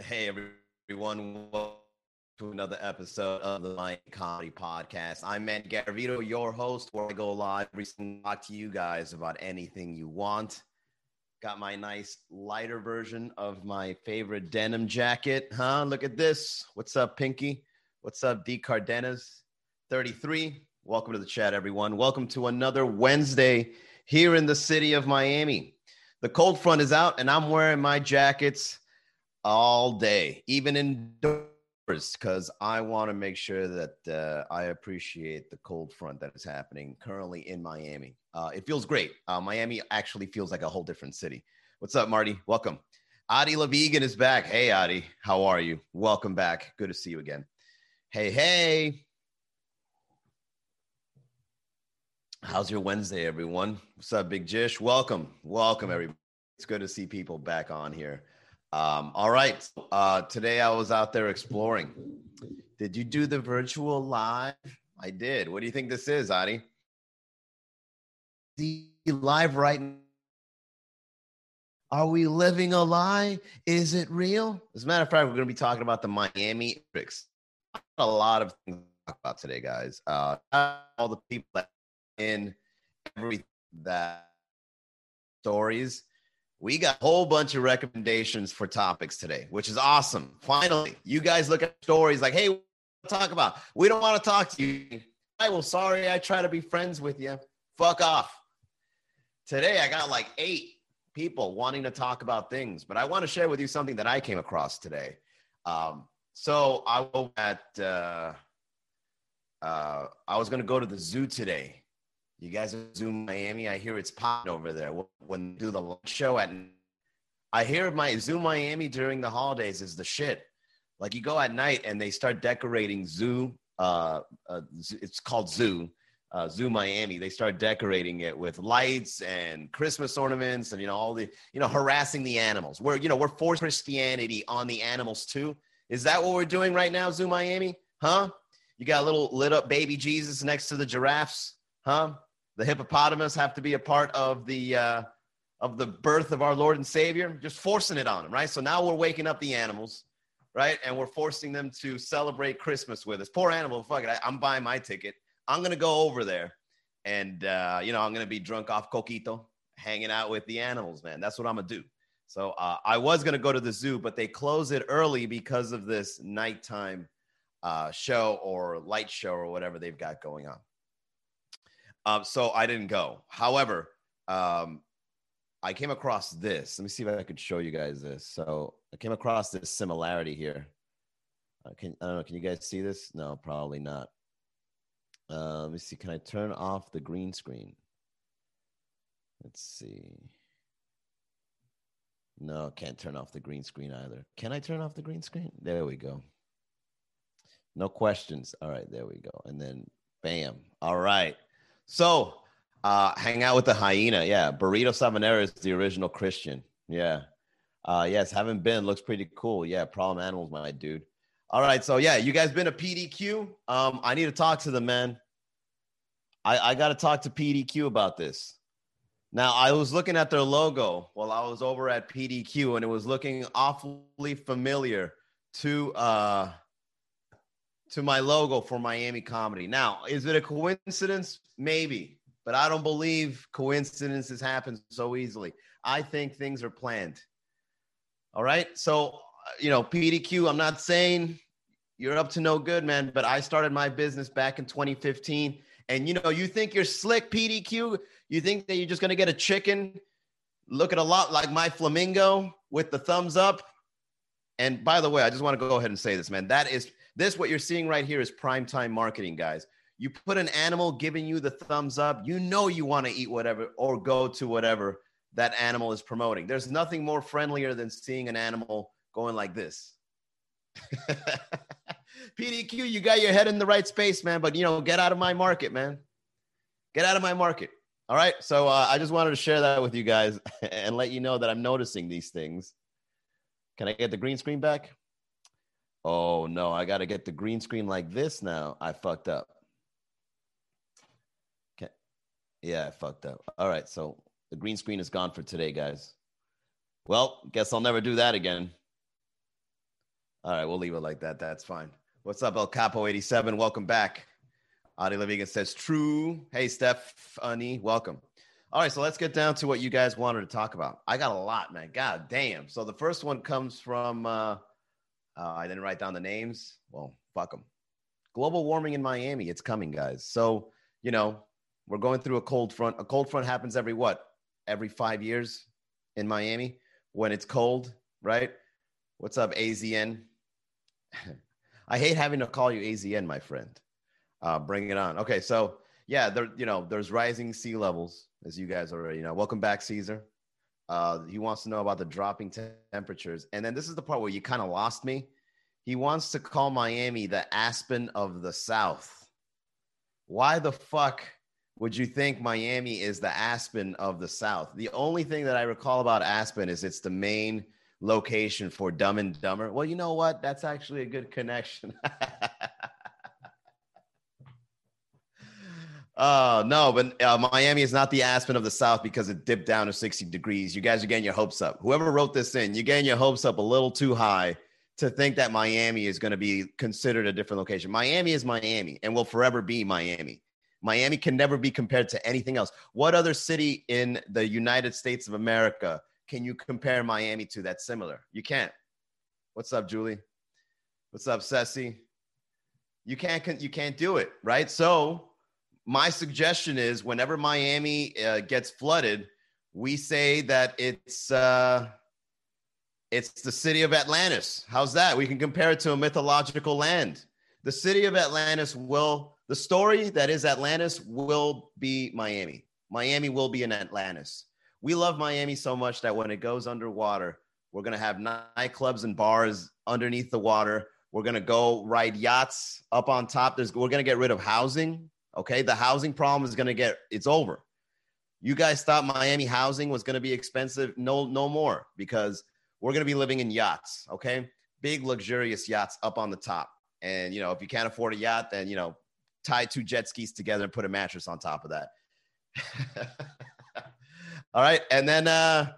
Hey everyone, welcome to another episode of the Miami Comedy Podcast. I'm Matt Garavito, your host, where I go live every single talk to you guys about anything you want. Got my nice lighter version of my favorite denim jacket, huh? Look at this. What's up, Pinky? What's up, D Cardenas? 33. Welcome to the chat, everyone. Welcome to another Wednesday here in the city of Miami. The cold front is out, and I'm wearing my jackets all day, even indoors, because I want to make sure that uh, I appreciate the cold front that is happening currently in Miami. Uh, it feels great. Uh, Miami actually feels like a whole different city. What's up, Marty? Welcome. Adi Levigan is back. Hey, Adi, how are you? Welcome back. Good to see you again. Hey, hey. How's your Wednesday, everyone? What's up, Big Jish? Welcome. Welcome, everybody. It's good to see people back on here. Um, all right. Uh, today I was out there exploring. Did you do the virtual live? I did. What do you think this is, Adi? The live right now. Are we living a lie? Is it real? As a matter of fact, we're going to be talking about the Miami tricks. A lot of things to talk about today, guys. Uh, all the people that in every that stories we got a whole bunch of recommendations for topics today, which is awesome. Finally, you guys look at stories like, hey, talk about. We don't want to talk to you. I well, sorry, I try to be friends with you. Fuck off. Today, I got like eight people wanting to talk about things, but I want to share with you something that I came across today. Um, so I was at, uh, uh, I was going to go to the zoo today you guys are Zoo Miami. I hear it's popping over there. When they do the show at, I hear my Zoo Miami during the holidays is the shit. Like you go at night and they start decorating Zoo. Uh, uh it's called Zoo. Uh, Zoo Miami. They start decorating it with lights and Christmas ornaments and you know all the you know harassing the animals. We're you know we're forcing Christianity on the animals too. Is that what we're doing right now, Zoo Miami? Huh? You got a little lit up baby Jesus next to the giraffes, huh? The hippopotamus have to be a part of the uh, of the birth of our Lord and Savior, just forcing it on them, right? So now we're waking up the animals, right? And we're forcing them to celebrate Christmas with us. Poor animal, fuck it. I, am buying my ticket. I'm gonna go over there, and uh, you know I'm gonna be drunk off coquito, hanging out with the animals, man. That's what I'm gonna do. So uh, I was gonna go to the zoo, but they close it early because of this nighttime uh, show or light show or whatever they've got going on. Um, so I didn't go. However, um, I came across this. Let me see if I could show you guys this. So I came across this similarity here. Uh, can I don't know? Can you guys see this? No, probably not. Uh, let me see. Can I turn off the green screen? Let's see. No, can't turn off the green screen either. Can I turn off the green screen? There we go. No questions. All right, there we go. And then bam. All right. So, uh, hang out with the hyena. Yeah, Burrito Sabanero is the original Christian. Yeah. Uh, yes, haven't been. Looks pretty cool. Yeah, problem animals, my dude. All right, so yeah, you guys been a PDQ? Um, I need to talk to them, man. I, I got to talk to PDQ about this. Now, I was looking at their logo while I was over at PDQ, and it was looking awfully familiar to uh, to my logo for Miami Comedy. Now, is it a coincidence? Maybe, but I don't believe coincidences happen so easily. I think things are planned. All right. So, uh, you know, PDQ, I'm not saying you're up to no good, man, but I started my business back in 2015. And, you know, you think you're slick, PDQ? You think that you're just going to get a chicken looking a lot like my flamingo with the thumbs up? And by the way, I just want to go ahead and say this, man. That is this, what you're seeing right here, is prime time marketing, guys. You put an animal giving you the thumbs up, you know you want to eat whatever or go to whatever that animal is promoting. There's nothing more friendlier than seeing an animal going like this. PDQ, you got your head in the right space, man, but you know, get out of my market, man. Get out of my market. All right. So uh, I just wanted to share that with you guys and let you know that I'm noticing these things. Can I get the green screen back? Oh no, I got to get the green screen like this now. I fucked up. Okay. Yeah, I fucked up. All right, so the green screen is gone for today, guys. Well, guess I'll never do that again. All right, we'll leave it like that. That's fine. What's up, El Capo 87? Welcome back. Adi Levigan says, true. Hey, Stephanie, welcome. All right, so let's get down to what you guys wanted to talk about. I got a lot, man. God damn. So the first one comes from, uh, uh, I didn't write down the names. Well, fuck them. Global warming in Miami. It's coming, guys. So, you know, we're going through a cold front. A cold front happens every what? Every five years in Miami when it's cold, right? What's up, AZN? I hate having to call you AZN, my friend. Uh, bring it on. Okay, so yeah, there, you know, there's rising sea levels as you guys already know. Welcome back, Caesar. Uh, he wants to know about the dropping te- temperatures. And then this is the part where you kind of lost me. He wants to call Miami the Aspen of the South. Why the fuck would you think Miami is the Aspen of the South? The only thing that I recall about Aspen is it's the main location for Dumb and Dumber. Well, you know what? That's actually a good connection. Oh, no, but uh, Miami is not the Aspen of the South because it dipped down to 60 degrees. You guys are getting your hopes up. Whoever wrote this in, you're getting your hopes up a little too high to think that Miami is going to be considered a different location. Miami is Miami and will forever be Miami. Miami can never be compared to anything else. What other city in the United States of America can you compare Miami to that's similar? You can't. What's up, Julie? What's up, Ceci? You can't you can't do it, right? So my suggestion is whenever Miami uh, gets flooded, we say that it's uh, it's the city of Atlantis. How's that? We can compare it to a mythological land. The city of Atlantis will the story that is Atlantis will be Miami. Miami will be in Atlantis. We love Miami so much that when it goes underwater, we're gonna have nightclubs and bars underneath the water. We're gonna go ride yachts up on top. There's we're gonna get rid of housing Okay. The housing problem is going to get, it's over. You guys thought Miami housing was going to be expensive. No, no more because we're going to be living in yachts. Okay. Big, luxurious yachts up on the top. And, you know, if you can't afford a yacht, then, you know, tie two jet skis together and put a mattress on top of that. All right. And then, uh,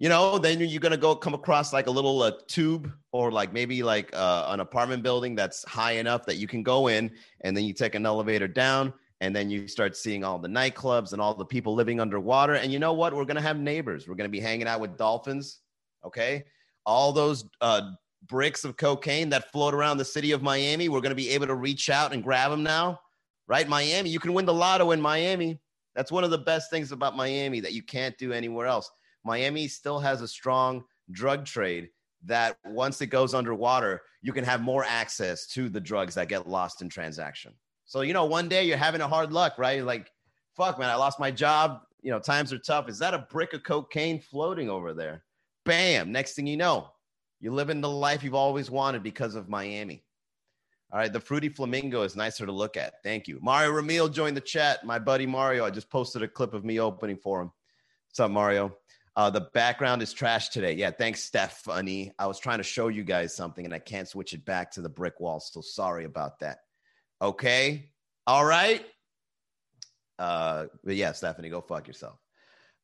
you know, then you're going to go come across like a little uh, tube or like maybe like uh, an apartment building that's high enough that you can go in and then you take an elevator down and then you start seeing all the nightclubs and all the people living underwater. And you know what? We're going to have neighbors. We're going to be hanging out with dolphins. Okay. All those uh, bricks of cocaine that float around the city of Miami, we're going to be able to reach out and grab them now. Right? Miami, you can win the lotto in Miami. That's one of the best things about Miami that you can't do anywhere else. Miami still has a strong drug trade that once it goes underwater, you can have more access to the drugs that get lost in transaction. So, you know, one day you're having a hard luck, right? Like, fuck, man, I lost my job. You know, times are tough. Is that a brick of cocaine floating over there? Bam. Next thing you know, you're living the life you've always wanted because of Miami. All right, the fruity flamingo is nicer to look at. Thank you. Mario Ramil joined the chat. My buddy Mario, I just posted a clip of me opening for him. What's up, Mario? Uh, the background is trash today. Yeah, thanks, Stephanie. I was trying to show you guys something and I can't switch it back to the brick wall. So sorry about that. Okay. All right. Uh, but yeah, Stephanie, go fuck yourself.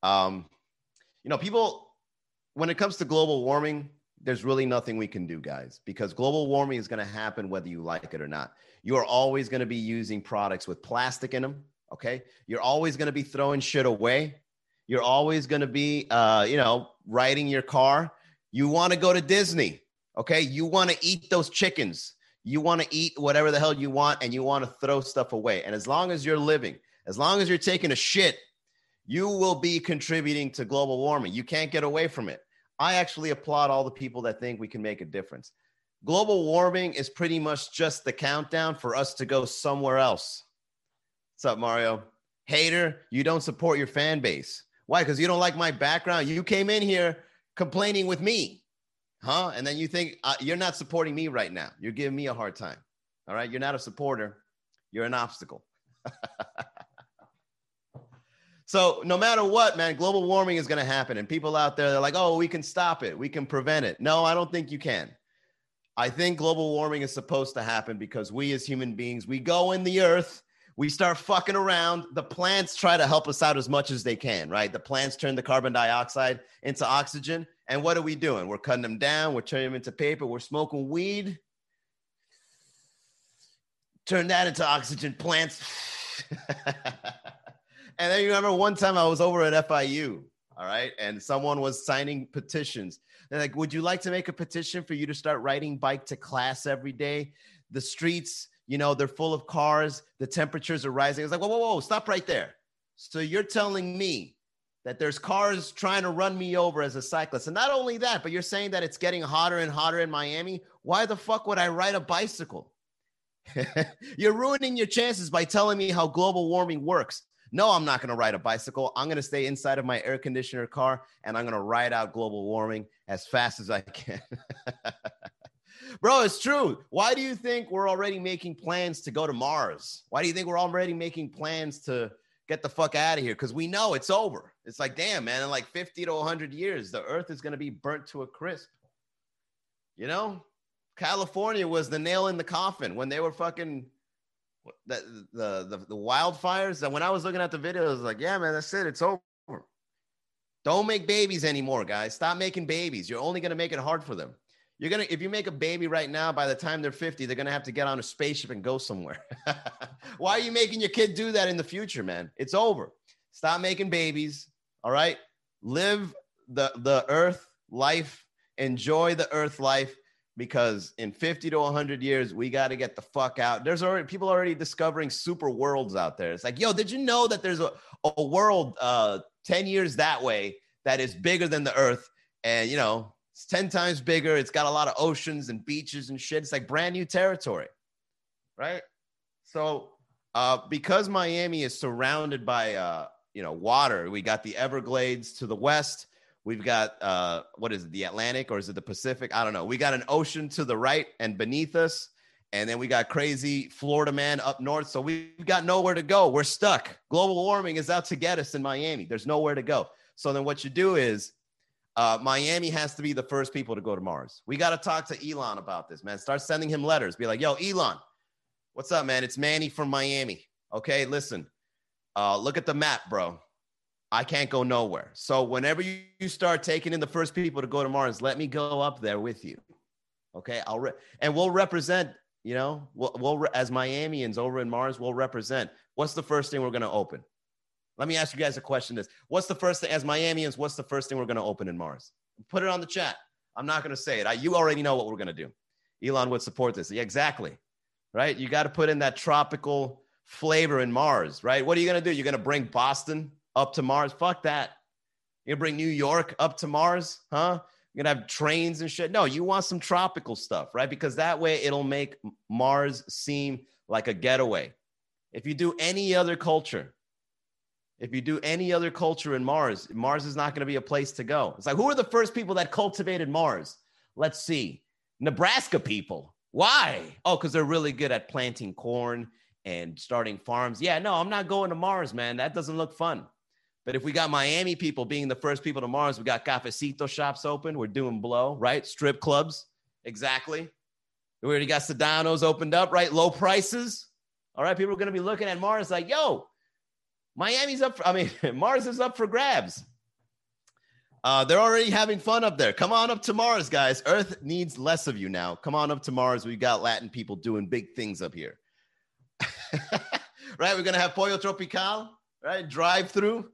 Um, you know, people, when it comes to global warming, there's really nothing we can do, guys, because global warming is going to happen whether you like it or not. You are always going to be using products with plastic in them. Okay. You're always going to be throwing shit away. You're always going to be, uh, you know, riding your car. You want to go to Disney. Okay. You want to eat those chickens. You want to eat whatever the hell you want and you want to throw stuff away. And as long as you're living, as long as you're taking a shit, you will be contributing to global warming. You can't get away from it. I actually applaud all the people that think we can make a difference. Global warming is pretty much just the countdown for us to go somewhere else. What's up, Mario? Hater, you don't support your fan base. Why? Because you don't like my background. You came in here complaining with me, huh? And then you think uh, you're not supporting me right now. You're giving me a hard time. All right. You're not a supporter, you're an obstacle. so, no matter what, man, global warming is going to happen. And people out there, they're like, oh, we can stop it, we can prevent it. No, I don't think you can. I think global warming is supposed to happen because we as human beings, we go in the earth we start fucking around. The plants try to help us out as much as they can, right? The plants turn the carbon dioxide into oxygen, And what are we doing? We're cutting them down. We're turning them into paper. We're smoking weed. Turn that into oxygen plants. and then you remember one time I was over at FIU, all right, and someone was signing petitions. They're like, "Would you like to make a petition for you to start riding bike to class every day? The streets, you know, they're full of cars. The temperatures are rising." It's like, "Whoa, whoa, whoa! Stop right there." So you're telling me that there's cars trying to run me over as a cyclist. And not only that, but you're saying that it's getting hotter and hotter in Miami. Why the fuck would I ride a bicycle? you're ruining your chances by telling me how global warming works. No, I'm not going to ride a bicycle. I'm going to stay inside of my air conditioner car and I'm going to ride out global warming as fast as I can. Bro, it's true. Why do you think we're already making plans to go to Mars? Why do you think we're already making plans to get the fuck out of here because we know it's over. It's like, damn, man, in like 50 to 100 years, the earth is going to be burnt to a crisp. You know, California was the nail in the coffin when they were fucking the the the, the wildfires. And when I was looking at the videos, I was like, yeah, man, that's it. It's over. Don't make babies anymore, guys. Stop making babies. You're only going to make it hard for them. You're gonna if you make a baby right now, by the time they're 50, they're gonna have to get on a spaceship and go somewhere. Why are you making your kid do that in the future, man? It's over. Stop making babies. All right. Live the the earth life, enjoy the earth life because in 50 to 100 years we got to get the fuck out there's already people already discovering super worlds out there it's like yo did you know that there's a, a world uh 10 years that way that is bigger than the earth and you know it's 10 times bigger. It's got a lot of oceans and beaches and shit. It's like brand new territory, right? So, uh, because Miami is surrounded by, uh, you know, water, we got the Everglades to the west. We've got, uh, what is it, the Atlantic or is it the Pacific? I don't know. We got an ocean to the right and beneath us. And then we got crazy Florida man up north. So we've got nowhere to go. We're stuck. Global warming is out to get us in Miami. There's nowhere to go. So then what you do is uh, Miami has to be the first people to go to Mars. We got to talk to Elon about this, man. Start sending him letters. Be like, yo, Elon, what's up, man? It's Manny from Miami. Okay, listen, uh, look at the map, bro. I can't go nowhere. So whenever you, you start taking in the first people to go to Mars, let me go up there with you. Okay, I'll re- and we'll represent. You know, we'll, we'll re- as Miamians over in Mars, we'll represent. What's the first thing we're going to open? Let me ask you guys a question. This what's the first thing as Miamians? What's the first thing we're going to open in Mars? Put it on the chat. I'm not going to say it. I, you already know what we're going to do. Elon would support this. Yeah, exactly. Right? You got to put in that tropical flavor in Mars, right? What are you going to do? You're going to bring Boston up to Mars? Fuck that. You're going to bring New York up to Mars? Huh? You're going to have trains and shit. No, you want some tropical stuff, right? Because that way it'll make Mars seem like a getaway. If you do any other culture, if you do any other culture in Mars, Mars is not going to be a place to go. It's like, who are the first people that cultivated Mars? Let's see. Nebraska people. Why? Oh, because they're really good at planting corn and starting farms. Yeah, no, I'm not going to Mars, man. That doesn't look fun. But if we got Miami people being the first people to Mars, we got cafecito shops open. We're doing blow, right? Strip clubs. Exactly. We already got Sedano's opened up, right? Low prices. All right. People are going to be looking at Mars like, yo, Miami's up. For, I mean, Mars is up for grabs. Uh, they're already having fun up there. Come on up to Mars, guys. Earth needs less of you now. Come on up to Mars. We've got Latin people doing big things up here. right? We're gonna have Pollo Tropical, right? Drive through.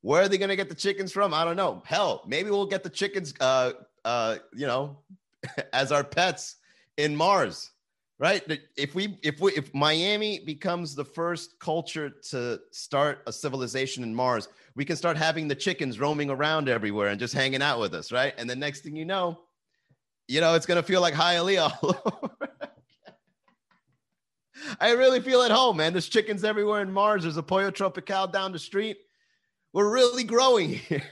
Where are they gonna get the chickens from? I don't know. Hell, maybe we'll get the chickens, uh, uh, you know, as our pets in Mars right? If we if we if miami becomes the first culture to start a civilization in mars we can start having the chickens roaming around everywhere and just hanging out with us right? And the next thing you know you know it's to feel like Hialeah all i really feel at home man. There's chickens everywhere in mars. There's a pollo tropical down the street. We're really growing here.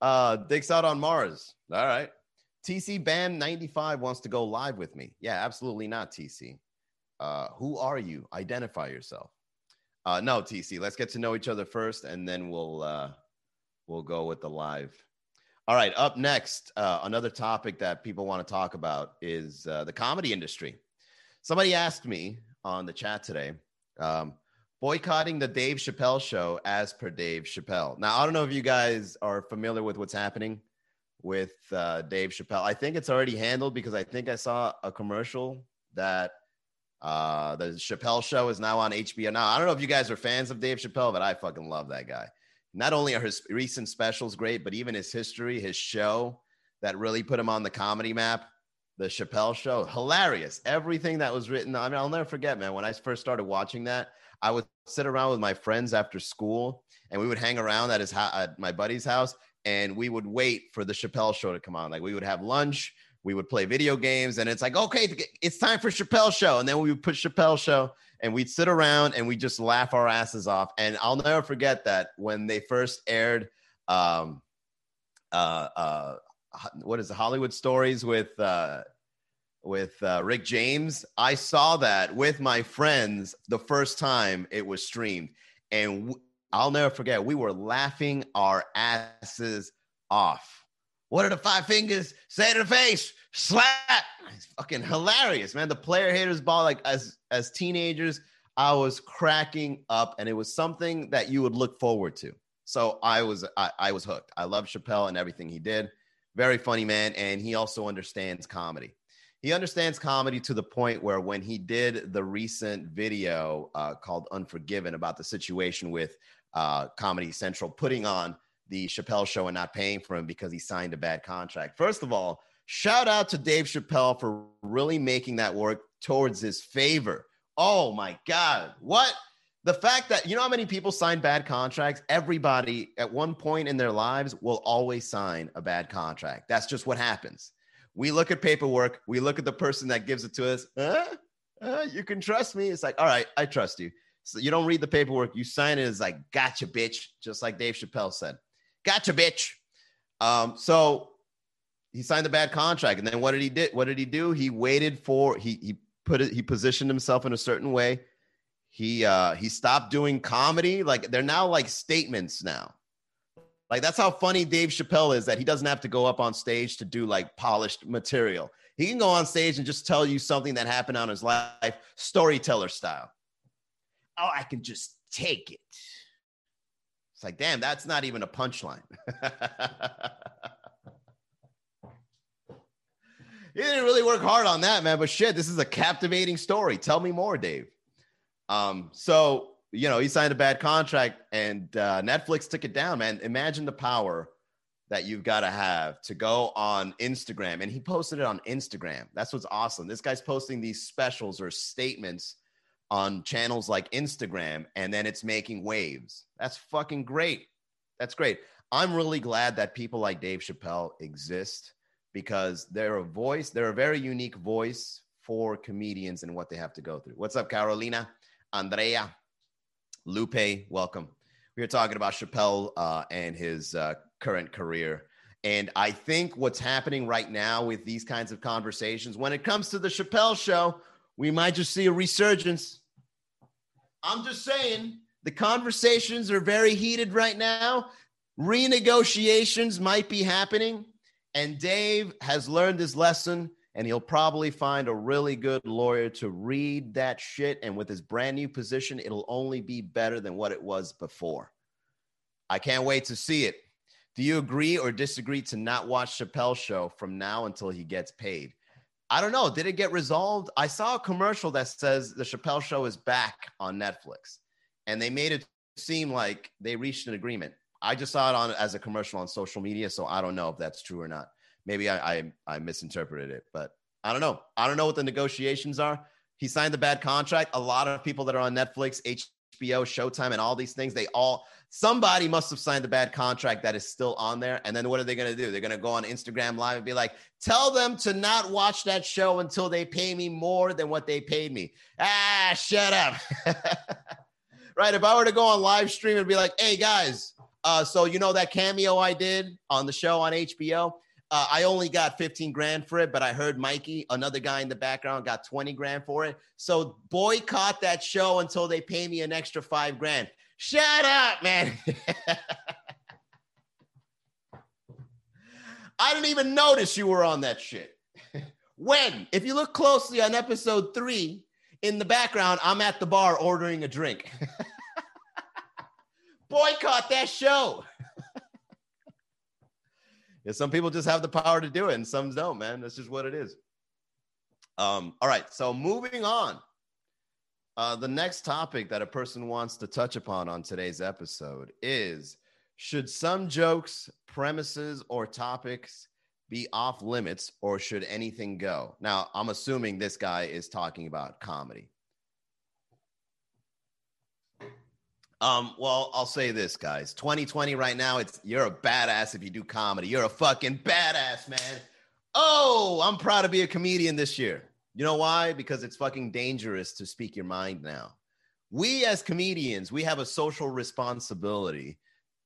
Uh dicks out on mars. All right TC Band 95 wants to go live with me. Yeah, absolutely not, TC. Uh, who are you? Identify yourself. Uh, no, TC. Let's get to know each other first, and then we'll uh, we'll go with the live. All right. Up next, uh, another topic that people want to talk about is uh, the comedy industry. Somebody asked me on the chat today, um, boycotting the Dave Chappelle show as per Dave Chappelle. Now, I don't know if you guys are familiar with what's happening with uh, Dave Chappelle. I think it's already handled because I think I saw a commercial that uh, the Chappelle show is now on HBO. Now, I don't know if you guys are fans of Dave Chappelle, but I fucking love that guy. Not only are his recent specials great, but even his history, his show that really put him on the comedy map, the Chappelle show, hilarious. Everything that was written. I mean, I'll never forget, man. When I first started watching that, I would sit around with my friends after school, and we would hang around at his ho- at my buddy's house, and we would wait for the Chappelle show to come on. Like we would have lunch, we would play video games, and it's like, okay, it's time for Chappelle show, and then we would put Chappelle show, and we'd sit around and we just laugh our asses off. And I'll never forget that when they first aired, um, uh, uh, what is it, Hollywood Stories with uh, with uh, Rick James. I saw that with my friends the first time it was streamed, and w- I'll never forget. We were laughing our asses off. What are the five fingers? Say to the face, slap. It's fucking hilarious, man. The player haters ball, like as as teenagers, I was cracking up, and it was something that you would look forward to. So I was I, I was hooked. I love Chappelle and everything he did. Very funny man, and he also understands comedy he understands comedy to the point where when he did the recent video uh, called Unforgiven about the situation with uh, Comedy Central putting on the Chappelle show and not paying for him because he signed a bad contract. First of all, shout out to Dave Chappelle for really making that work towards his favor. Oh my God. What? The fact that, you know how many people sign bad contracts? Everybody at one point in their lives will always sign a bad contract. That's just what happens. We look at paperwork. We look at the person that gives it to us. Uh, uh, you can trust me. It's like, all right, I trust you. So you don't read the paperwork. You sign it. as like, gotcha, bitch. Just like Dave Chappelle said, gotcha, bitch. Um, so he signed a bad contract, and then what did he did? What did he do? He waited for he he put it. He positioned himself in a certain way. He uh he stopped doing comedy. Like they're now like statements now. Like that's how funny Dave Chappelle is that he doesn't have to go up on stage to do like polished material. He can go on stage and just tell you something that happened on his life, storyteller style. Oh, I can just take it. It's like, damn, that's not even a punchline. he didn't really work hard on that, man. But shit, this is a captivating story. Tell me more, Dave. Um, so you know, he signed a bad contract and uh, Netflix took it down, man. Imagine the power that you've got to have to go on Instagram. And he posted it on Instagram. That's what's awesome. This guy's posting these specials or statements on channels like Instagram, and then it's making waves. That's fucking great. That's great. I'm really glad that people like Dave Chappelle exist because they're a voice, they're a very unique voice for comedians and what they have to go through. What's up, Carolina? Andrea? Lupe, welcome. We are talking about Chappelle uh, and his uh, current career. And I think what's happening right now with these kinds of conversations, when it comes to the Chappelle show, we might just see a resurgence. I'm just saying the conversations are very heated right now. Renegotiations might be happening. And Dave has learned his lesson and he'll probably find a really good lawyer to read that shit. And with his brand new position, it'll only be better than what it was before. I can't wait to see it. Do you agree or disagree to not watch Chappelle's show from now until he gets paid? I don't know. Did it get resolved? I saw a commercial that says the Chappelle show is back on Netflix, and they made it seem like they reached an agreement. I just saw it on as a commercial on social media, so I don't know if that's true or not maybe I, I, I misinterpreted it, but I don't know. I don't know what the negotiations are. He signed the bad contract. A lot of people that are on Netflix, HBO, Showtime, and all these things, they all somebody must have signed the bad contract that is still on there. And then what are they going to do? They're going to go on Instagram Live and be like, tell them to not watch that show until they pay me more than what they paid me. Ah, shut up. right. If I were to go on live stream and be like, hey guys, uh, so you know that cameo I did on the show on HBO? Uh, I only got 15 grand for it, but I heard Mikey, another guy in the background, got 20 grand for it. So boycott that show until they pay me an extra five grand. Shut up, man. I didn't even notice you were on that shit. when? If you look closely on episode three, in the background, I'm at the bar ordering a drink. boycott that show. yeah, some people just have the power to do it, and some don't, man. That's just what it is. Um, all right, so moving on. Uh, the next topic that a person wants to touch upon on today's episode is should some jokes, premises, or topics be off limits or should anything go? Now, I'm assuming this guy is talking about comedy. Um, well, I'll say this, guys. 2020 right now, it's you're a badass if you do comedy. You're a fucking badass, man. Oh, I'm proud to be a comedian this year. You know why? Because it's fucking dangerous to speak your mind now. We as comedians, we have a social responsibility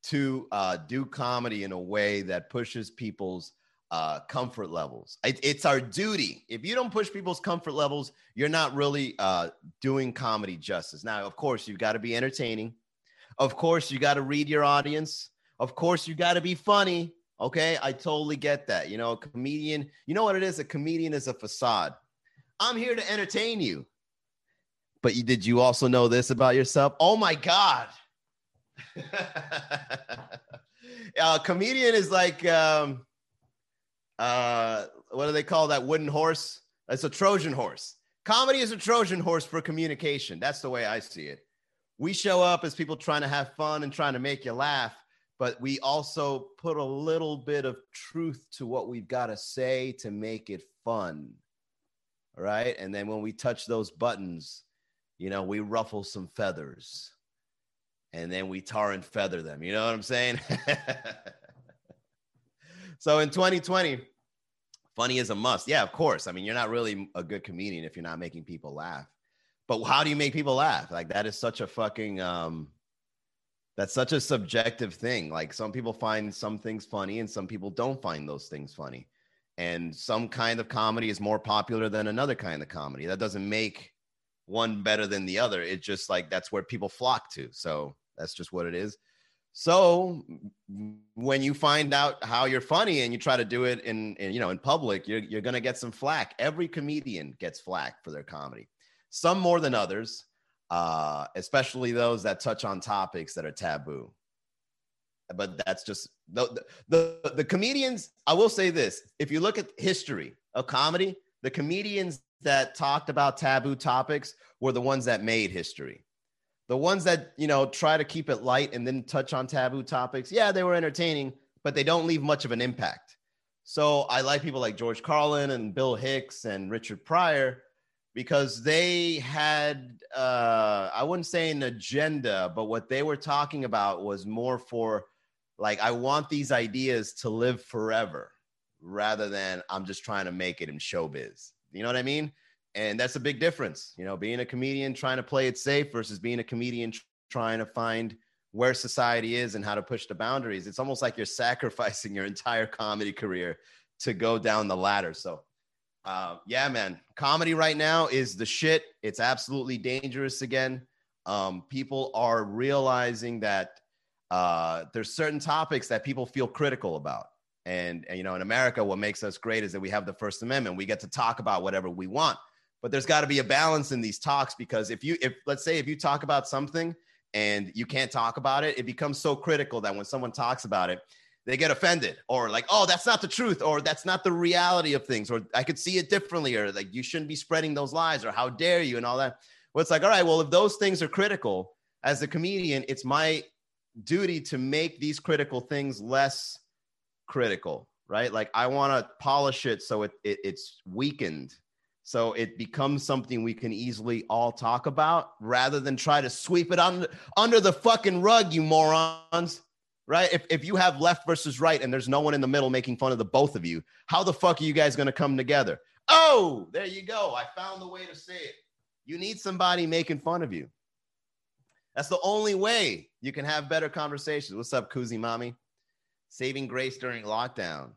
to uh, do comedy in a way that pushes people's uh, comfort levels. It, it's our duty. If you don't push people's comfort levels, you're not really uh, doing comedy justice. Now, of course, you've got to be entertaining. Of course, you got to read your audience. Of course, you got to be funny. Okay, I totally get that. You know, a comedian, you know what it is? A comedian is a facade. I'm here to entertain you. But you, did you also know this about yourself? Oh my God. a comedian is like, um, uh, what do they call that wooden horse? It's a Trojan horse. Comedy is a Trojan horse for communication. That's the way I see it. We show up as people trying to have fun and trying to make you laugh, but we also put a little bit of truth to what we've got to say to make it fun. Right. And then when we touch those buttons, you know, we ruffle some feathers and then we tar and feather them. You know what I'm saying? so in 2020, funny is a must. Yeah, of course. I mean, you're not really a good comedian if you're not making people laugh. But how do you make people laugh? Like that is such a fucking um that's such a subjective thing. Like some people find some things funny and some people don't find those things funny. And some kind of comedy is more popular than another kind of comedy. That doesn't make one better than the other. It's just like that's where people flock to. So that's just what it is. So when you find out how you're funny and you try to do it in, in you know in public, you're you're gonna get some flack. Every comedian gets flack for their comedy, some more than others, uh, especially those that touch on topics that are taboo. But that's just the, the the comedians. I will say this: if you look at history of comedy, the comedians that talked about taboo topics were the ones that made history the ones that, you know, try to keep it light and then touch on taboo topics, yeah, they were entertaining, but they don't leave much of an impact. So I like people like George Carlin and Bill Hicks and Richard Pryor because they had, uh, I wouldn't say an agenda, but what they were talking about was more for like, I want these ideas to live forever rather than I'm just trying to make it in showbiz. You know what I mean? and that's a big difference you know being a comedian trying to play it safe versus being a comedian trying to find where society is and how to push the boundaries it's almost like you're sacrificing your entire comedy career to go down the ladder so uh, yeah man comedy right now is the shit it's absolutely dangerous again um, people are realizing that uh, there's certain topics that people feel critical about. And, and you know in america what makes us great is that we have the first amendment. We get to talk about whatever we want. But there's got to be a balance in these talks because if you if let's say if you talk about something and you can't talk about it it becomes so critical that when someone talks about it they get offended or like oh that's not the truth or that's not the reality of things or i could see it differently or like you shouldn't be spreading those lies or how dare you and all that. Well it's like all right well if those things are critical as a comedian it's my duty to make these critical things less critical right like i want to polish it so it, it it's weakened so it becomes something we can easily all talk about rather than try to sweep it under, under the fucking rug, you morons. Right? If, if you have left versus right and there's no one in the middle making fun of the both of you, how the fuck are you guys going to come together? Oh, there you go. I found the way to say it. You need somebody making fun of you. That's the only way you can have better conversations. What's up, Koozie Mommy? Saving grace during lockdown.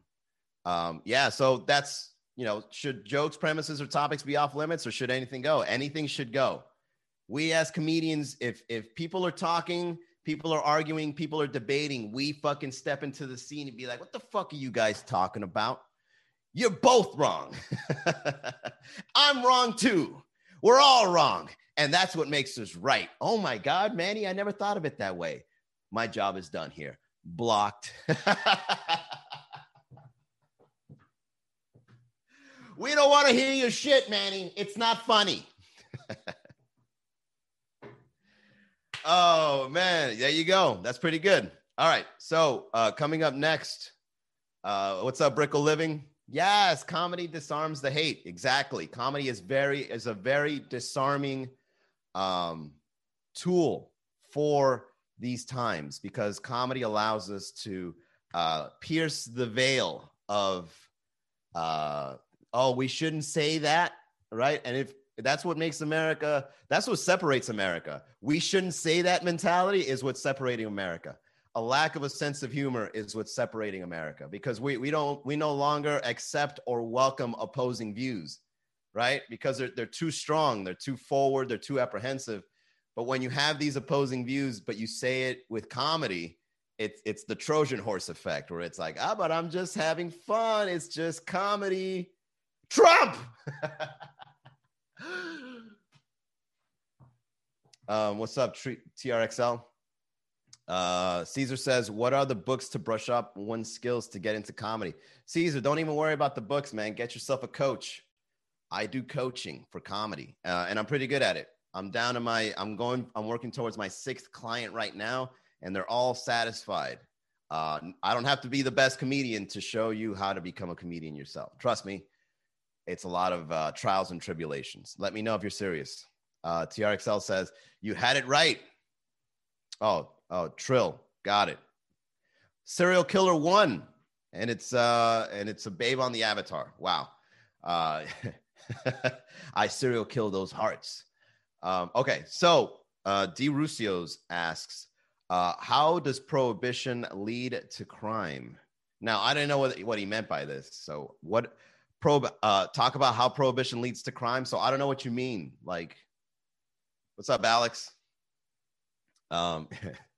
Um, yeah, so that's you know, should jokes, premises, or topics be off limits, or should anything go? Anything should go. We as comedians, if if people are talking, people are arguing, people are debating, we fucking step into the scene and be like, "What the fuck are you guys talking about? You're both wrong. I'm wrong too. We're all wrong." And that's what makes us right. Oh my God, Manny, I never thought of it that way. My job is done here. Blocked. we don't want to hear your shit, Manny. It's not funny. oh man, there you go. That's pretty good. All right. So uh, coming up next, uh, what's up, Brickle Living? Yes, comedy disarms the hate. Exactly. Comedy is very is a very disarming um, tool for these times because comedy allows us to uh, pierce the veil of uh, oh we shouldn't say that right and if that's what makes america that's what separates america we shouldn't say that mentality is what's separating america a lack of a sense of humor is what's separating America because we, we don't we no longer accept or welcome opposing views, right? Because they're they're too strong, they're too forward, they're too apprehensive. But when you have these opposing views, but you say it with comedy, it's it's the Trojan horse effect where it's like, ah, but I'm just having fun. It's just comedy. Trump. um, what's up, TRXL? Uh, Caesar says, "What are the books to brush up one's skills to get into comedy?" Caesar, don't even worry about the books, man. Get yourself a coach. I do coaching for comedy, uh, and I'm pretty good at it. I'm down to my. I'm going. I'm working towards my sixth client right now, and they're all satisfied. Uh, I don't have to be the best comedian to show you how to become a comedian yourself. Trust me, it's a lot of uh, trials and tribulations. Let me know if you're serious. Uh, TRXL says you had it right. Oh, Oh, Trill, got it. Serial Killer One, and it's uh and it's a babe on the avatar. Wow. Uh, I serial kill those hearts. Um, okay, so uh, D. Rusios asks, uh, how does prohibition lead to crime? Now, I didn't know what, what he meant by this. So, what pro uh, talk about how prohibition leads to crime? So, I don't know what you mean. Like, what's up, Alex? Um,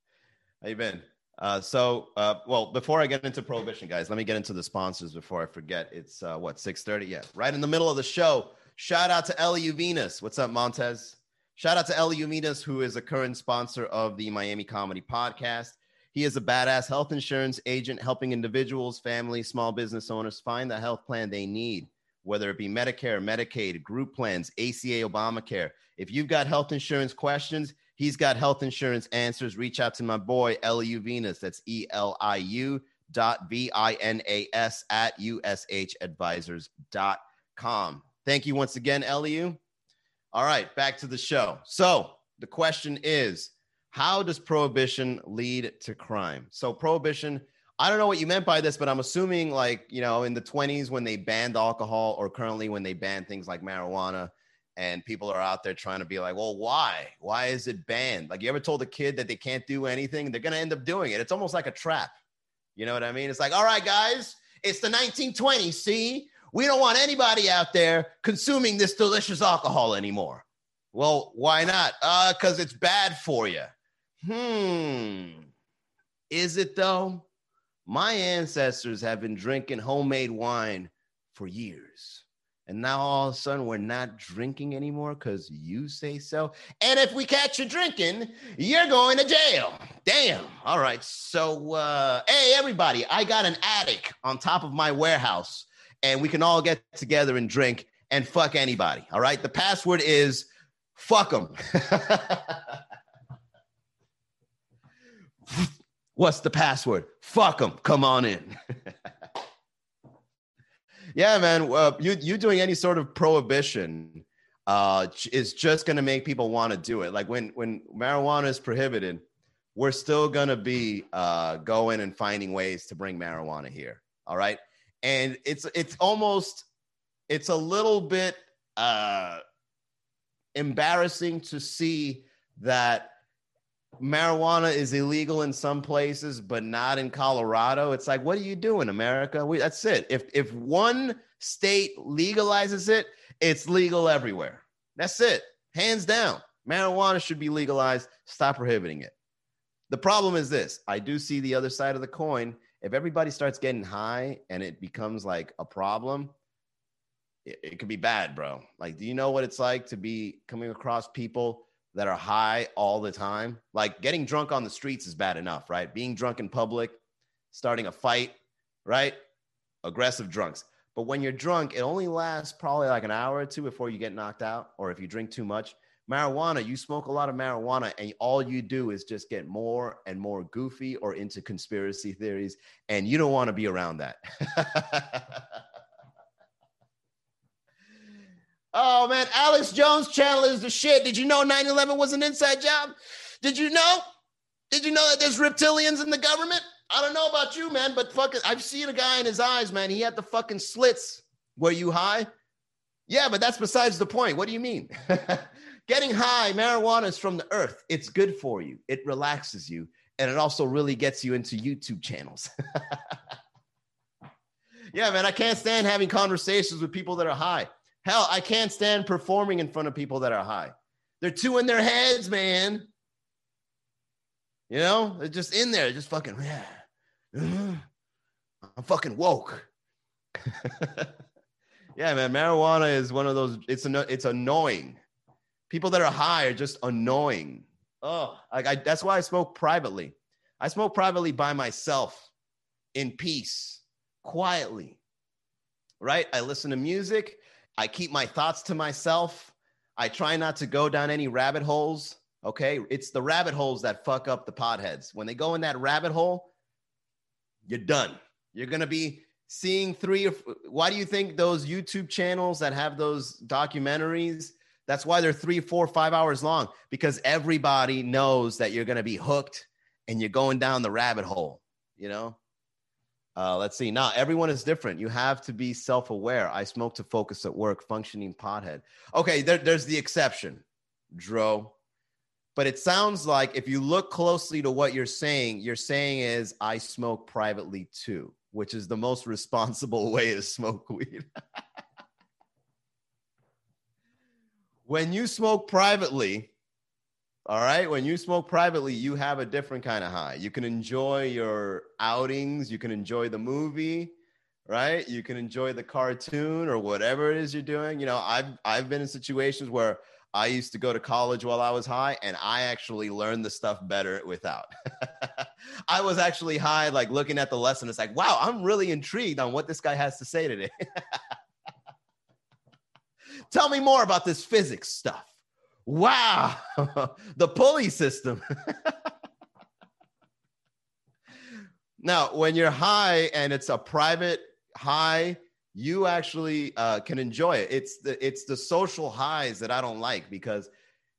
How you been? Uh, so, uh, well, before I get into prohibition, guys, let me get into the sponsors before I forget. It's uh, what six thirty? Yeah, right in the middle of the show. Shout out to Eliu Vinas. What's up, Montez? Shout out to Eliu Vinas, who is a current sponsor of the Miami Comedy Podcast. He is a badass health insurance agent helping individuals, families, small business owners find the health plan they need, whether it be Medicare, Medicaid, group plans, ACA, Obamacare. If you've got health insurance questions, He's got health insurance answers. Reach out to my boy, Eliu Vinas. That's E L I U dot V I N A S at ushadvisors.com. Thank you once again, Eliu. All right, back to the show. So the question is how does prohibition lead to crime? So, prohibition, I don't know what you meant by this, but I'm assuming, like, you know, in the 20s when they banned alcohol or currently when they ban things like marijuana, and people are out there trying to be like, well, why? Why is it banned? Like, you ever told a kid that they can't do anything? They're going to end up doing it. It's almost like a trap. You know what I mean? It's like, all right, guys, it's the 1920s. See, we don't want anybody out there consuming this delicious alcohol anymore. Well, why not? Uh, because it's bad for you. Hmm. Is it though? My ancestors have been drinking homemade wine for years. And now all of a sudden we're not drinking anymore because you say so. And if we catch you drinking, you're going to jail. Damn. All right. So, uh, hey, everybody, I got an attic on top of my warehouse, and we can all get together and drink and fuck anybody. All right. The password is fuck them. What's the password? Fuck them. Come on in. yeah, man. Uh, you you doing any sort of prohibition uh, is just going to make people want to do it. Like when when marijuana is prohibited, we're still going to be uh, going and finding ways to bring marijuana here. All right, and it's it's almost it's a little bit uh, embarrassing to see that marijuana is illegal in some places, but not in Colorado. It's like, what are you doing, America? We, that's it. If if one state legalizes it, it's legal everywhere. That's it, hands down. Marijuana should be legalized. Stop prohibiting it. The problem is this: I do see the other side of the coin. If everybody starts getting high and it becomes like a problem, it, it could be bad, bro. Like, do you know what it's like to be coming across people that are high all the time. Like getting drunk on the streets is bad enough, right? Being drunk in public, starting a fight, right? Aggressive drunks. But when you're drunk, it only lasts probably like an hour or two before you get knocked out, or if you drink too much. Marijuana, you smoke a lot of marijuana, and all you do is just get more and more goofy or into conspiracy theories, and you don't want to be around that. oh man, Alex Jones channel is the shit. Did you know 9 11 was an inside job? Did you know? Did you know that there's reptilians in the government? I don't know about you, man, but fucking, I've seen a guy in his eyes, man. He had the fucking slits. Were you high? Yeah, but that's besides the point. What do you mean? Getting high, marijuana is from the earth. It's good for you. It relaxes you, and it also really gets you into YouTube channels. yeah, man, I can't stand having conversations with people that are high. Hell, I can't stand performing in front of people that are high. They're too in their heads, man. You know, they're just in there, just fucking, yeah. I'm fucking woke. yeah, man. Marijuana is one of those. It's it's annoying. People that are high are just annoying. Oh, like I, that's why I smoke privately. I smoke privately by myself, in peace, quietly. Right? I listen to music. I keep my thoughts to myself. I try not to go down any rabbit holes. Okay, it's the rabbit holes that fuck up the potheads. When they go in that rabbit hole, you're done. You're going to be seeing three or why do you think those YouTube channels that have those documentaries that's why they're three, four, five hours long because everybody knows that you're going to be hooked and you're going down the rabbit hole, you know? Uh, let's see. Now, everyone is different. You have to be self aware. I smoke to focus at work, functioning pothead. Okay, there, there's the exception, Dro. But it sounds like if you look closely to what you're saying, you're saying is I smoke privately too, which is the most responsible way to smoke weed. when you smoke privately, all right, when you smoke privately, you have a different kind of high. You can enjoy your outings, you can enjoy the movie, right? You can enjoy the cartoon or whatever it is you're doing. You know, I've I've been in situations where I used to go to college while I was high, and I actually learned the stuff better without. I was actually high, like looking at the lesson. It's like, wow, I'm really intrigued on what this guy has to say today. Tell me more about this physics stuff. Wow, the pulley system. now, when you're high and it's a private high, you actually uh, can enjoy it. It's the it's the social highs that I don't like because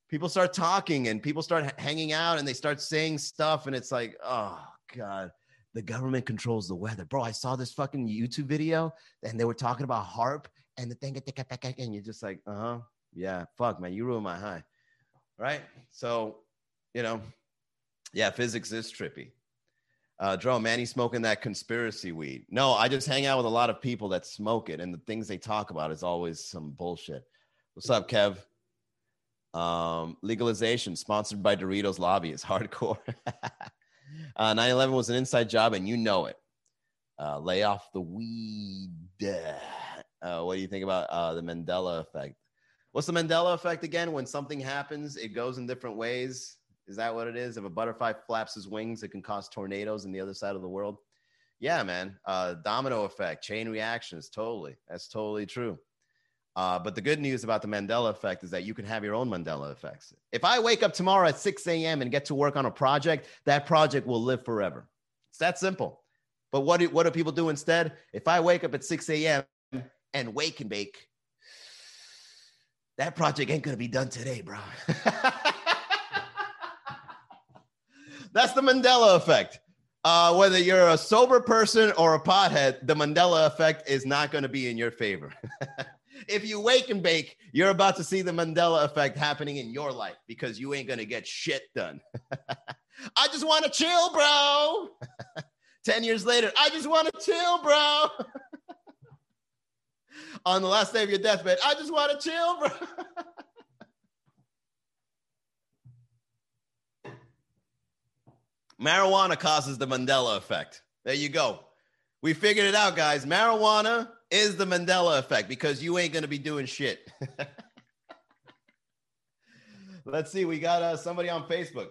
people start talking and people start hanging out and they start saying stuff and it's like, oh god, the government controls the weather, bro. I saw this fucking YouTube video and they were talking about HAARP and the thing and you're just like, uh huh, yeah, fuck, man, you ruined my high, right? So, you know, yeah, physics is trippy. Uh, Dro, Manny smoking that conspiracy weed. No, I just hang out with a lot of people that smoke it, and the things they talk about is always some bullshit. What's up, Kev? Um, legalization sponsored by Doritos Lobby is hardcore. uh, 9/11 was an inside job, and you know it. Uh, lay off the weed. Uh, what do you think about uh, the Mandela effect? What's the Mandela effect again? When something happens, it goes in different ways. Is that what it is? If a butterfly flaps his wings, it can cause tornadoes in the other side of the world. Yeah, man. Uh, domino effect, chain reactions. Totally. That's totally true. Uh, but the good news about the Mandela effect is that you can have your own Mandela effects. If I wake up tomorrow at 6 a.m. and get to work on a project, that project will live forever. It's that simple. But what do, what do people do instead? If I wake up at 6 a.m. and wake and bake, that project ain't to be done today, bro. That's the Mandela effect. Uh, whether you're a sober person or a pothead, the Mandela effect is not going to be in your favor. if you wake and bake, you're about to see the Mandela effect happening in your life because you ain't going to get shit done. I just want to chill, bro. 10 years later, I just want to chill, bro. On the last day of your deathbed, I just want to chill, bro. Marijuana causes the Mandela effect. There you go. We figured it out, guys. Marijuana is the Mandela effect because you ain't going to be doing shit. Let's see. We got uh, somebody on Facebook.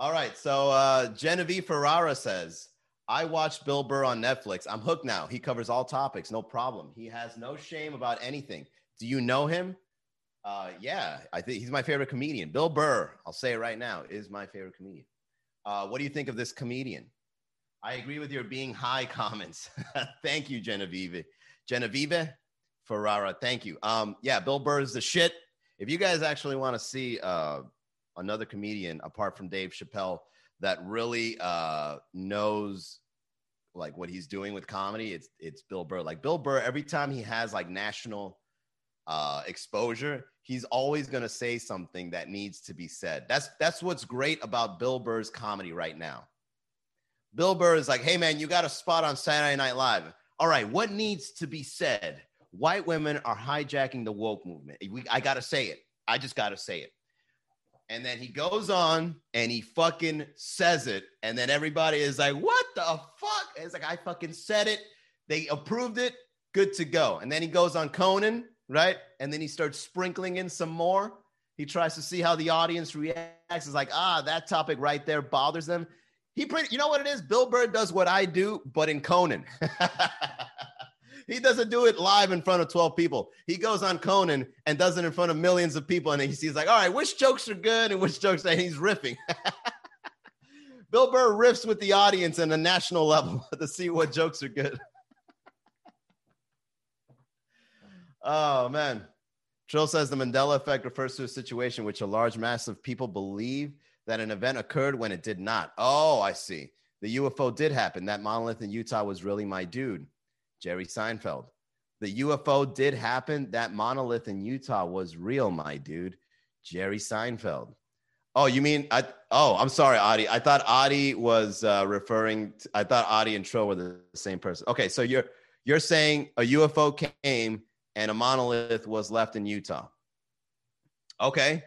All right. So uh, Genevieve Ferrara says, I watched Bill Burr on Netflix. I'm hooked now. He covers all topics, no problem. He has no shame about anything. Do you know him? Uh, yeah, I think he's my favorite comedian. Bill Burr, I'll say it right now, is my favorite comedian. Uh, what do you think of this comedian? I agree with your being high comments. Thank you, Genevieve. Genevieve Ferrara. Thank you. Um, yeah, Bill Burr is the shit. If you guys actually want to see uh, another comedian apart from Dave Chappelle that really uh, knows like what he's doing with comedy, it's it's Bill Burr. Like Bill Burr, every time he has like national uh, exposure, he's always going to say something that needs to be said. That's that's what's great about Bill Burr's comedy right now. Bill Burr is like, "Hey man, you got a spot on Saturday Night Live. All right, what needs to be said? White women are hijacking the woke movement. We, I got to say it. I just got to say it." And then he goes on and he fucking says it. And then everybody is like, what the fuck? And it's like, I fucking said it. They approved it. Good to go. And then he goes on Conan, right? And then he starts sprinkling in some more. He tries to see how the audience reacts. It's like, ah, that topic right there bothers them. He pretty, you know what it is? Bill Burr does what I do, but in Conan. He doesn't do it live in front of 12 people. He goes on Conan and does it in front of millions of people. And he sees like, all right, which jokes are good and which jokes are he's riffing. Bill Burr riffs with the audience on a national level to see what jokes are good. oh man. Trill says the Mandela effect refers to a situation which a large mass of people believe that an event occurred when it did not. Oh, I see. The UFO did happen. That monolith in Utah was really my dude. Jerry Seinfeld. The UFO did happen. That monolith in Utah was real, my dude. Jerry Seinfeld. Oh, you mean I? Oh, I'm sorry, Adi. I thought Adi was uh, referring. To, I thought Adi and Tro were the same person. Okay, so you're you're saying a UFO came and a monolith was left in Utah. Okay,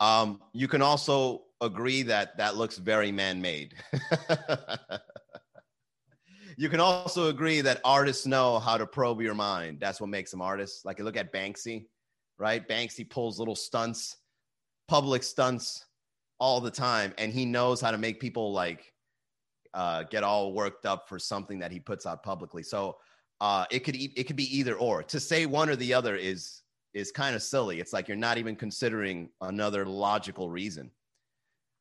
um, you can also agree that that looks very man-made. you can also agree that artists know how to probe your mind. That's what makes them artists. Like look at Banksy, right? Banksy pulls little stunts, public stunts all the time, and he knows how to make people like uh, get all worked up for something that he puts out publicly. So uh, it could it could be either or. To say one or the other is is kind of silly. It's like you're not even considering another logical reason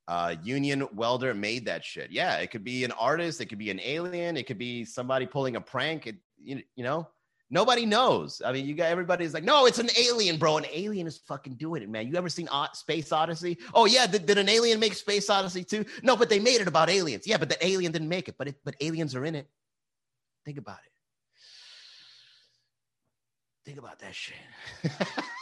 uh, union welder made that shit. Yeah, it could be an artist, it could be an alien, it could be somebody pulling a prank. It, you, you know, nobody knows. I mean, you got everybody's like, no, it's an alien, bro. An alien is fucking doing it, man. You ever seen Space Odyssey? Oh yeah, did, did an alien make Space Odyssey too? No, but they made it about aliens. Yeah, but the alien didn't make it, but it, but aliens are in it. Think about it. Think about that shit.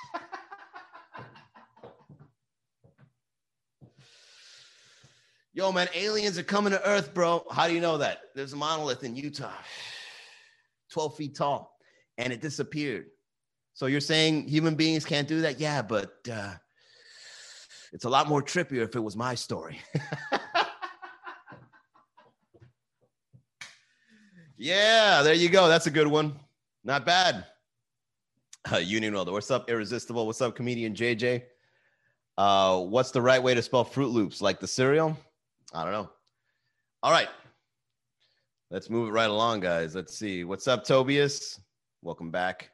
Yo, man, aliens are coming to Earth, bro. How do you know that? There's a monolith in Utah, 12 feet tall, and it disappeared. So you're saying human beings can't do that? Yeah, but uh, it's a lot more trippier if it was my story. yeah, there you go. That's a good one. Not bad. Uh, Union Welder. What's up, Irresistible? What's up, comedian JJ? Uh, what's the right way to spell Fruit Loops? Like the cereal? I don't know. All right. Let's move it right along, guys. Let's see. What's up, Tobias? Welcome back.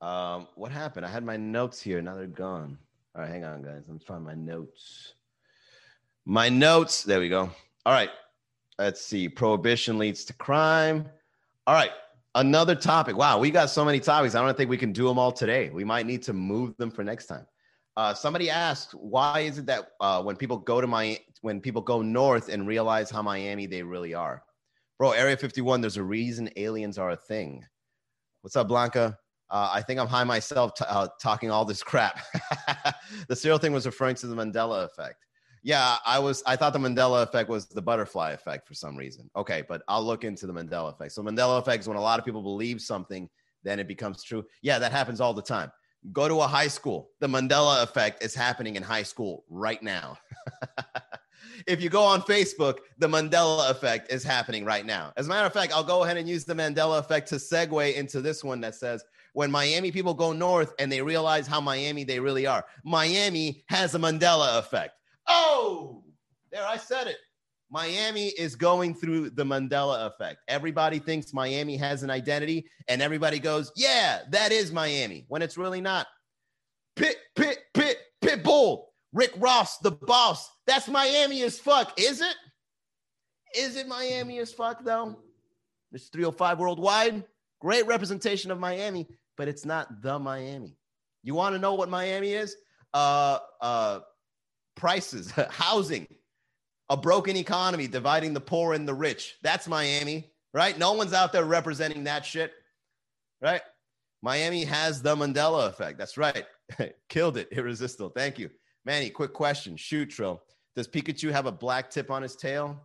Um, what happened? I had my notes here. Now they're gone. All right, hang on, guys. I'm trying my notes. My notes. There we go. All right. Let's see. Prohibition leads to crime. All right. Another topic. Wow, we got so many topics. I don't think we can do them all today. We might need to move them for next time. Uh, somebody asked, why is it that uh, when people go to my when people go north and realize how Miami they really are, bro? Area 51, there's a reason aliens are a thing. What's up, Blanca? Uh, I think I'm high myself t- uh, talking all this crap. the cereal thing was referring to the Mandela effect. Yeah, I was. I thought the Mandela effect was the butterfly effect for some reason. Okay, but I'll look into the Mandela effect. So Mandela effect is when a lot of people believe something, then it becomes true. Yeah, that happens all the time go to a high school. The Mandela effect is happening in high school right now. if you go on Facebook, the Mandela effect is happening right now. As a matter of fact, I'll go ahead and use the Mandela effect to segue into this one that says when Miami people go north and they realize how Miami they really are. Miami has a Mandela effect. Oh, there I said it. Miami is going through the Mandela effect. Everybody thinks Miami has an identity, and everybody goes, Yeah, that is Miami, when it's really not. Pit, pit, pit, pit bull. Rick Ross, the boss. That's Miami as fuck, is it? Is it Miami as fuck, though? It's 305 worldwide. Great representation of Miami, but it's not the Miami. You want to know what Miami is? Uh, uh, prices, housing, a broken economy dividing the poor and the rich. That's Miami, right? No one's out there representing that shit, right? Miami has the Mandela effect. That's right. Killed it. Irresistible. Thank you. Manny, quick question. Shoot, Trill. Does Pikachu have a black tip on his tail?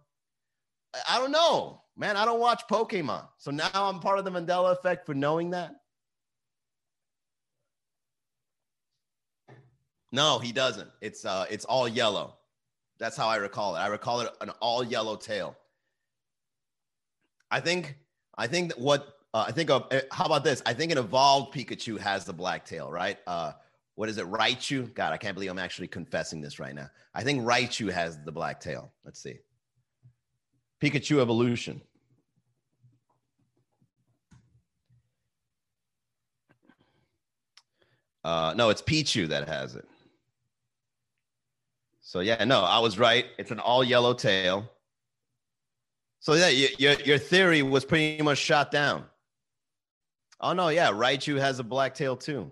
I don't know, man. I don't watch Pokemon. So now I'm part of the Mandela effect for knowing that. No, he doesn't. It's uh it's all yellow. That's how I recall it. I recall it an all yellow tail. I think I think that what uh, I think of uh, how about this? I think an evolved Pikachu has the black tail, right? Uh what is it? Raichu? God, I can't believe I'm actually confessing this right now. I think Raichu has the black tail. Let's see. Pikachu evolution. Uh, no, it's Pichu that has it. So yeah, no, I was right. It's an all yellow tail. So yeah, your your theory was pretty much shot down. Oh no, yeah, Raichu has a black tail too.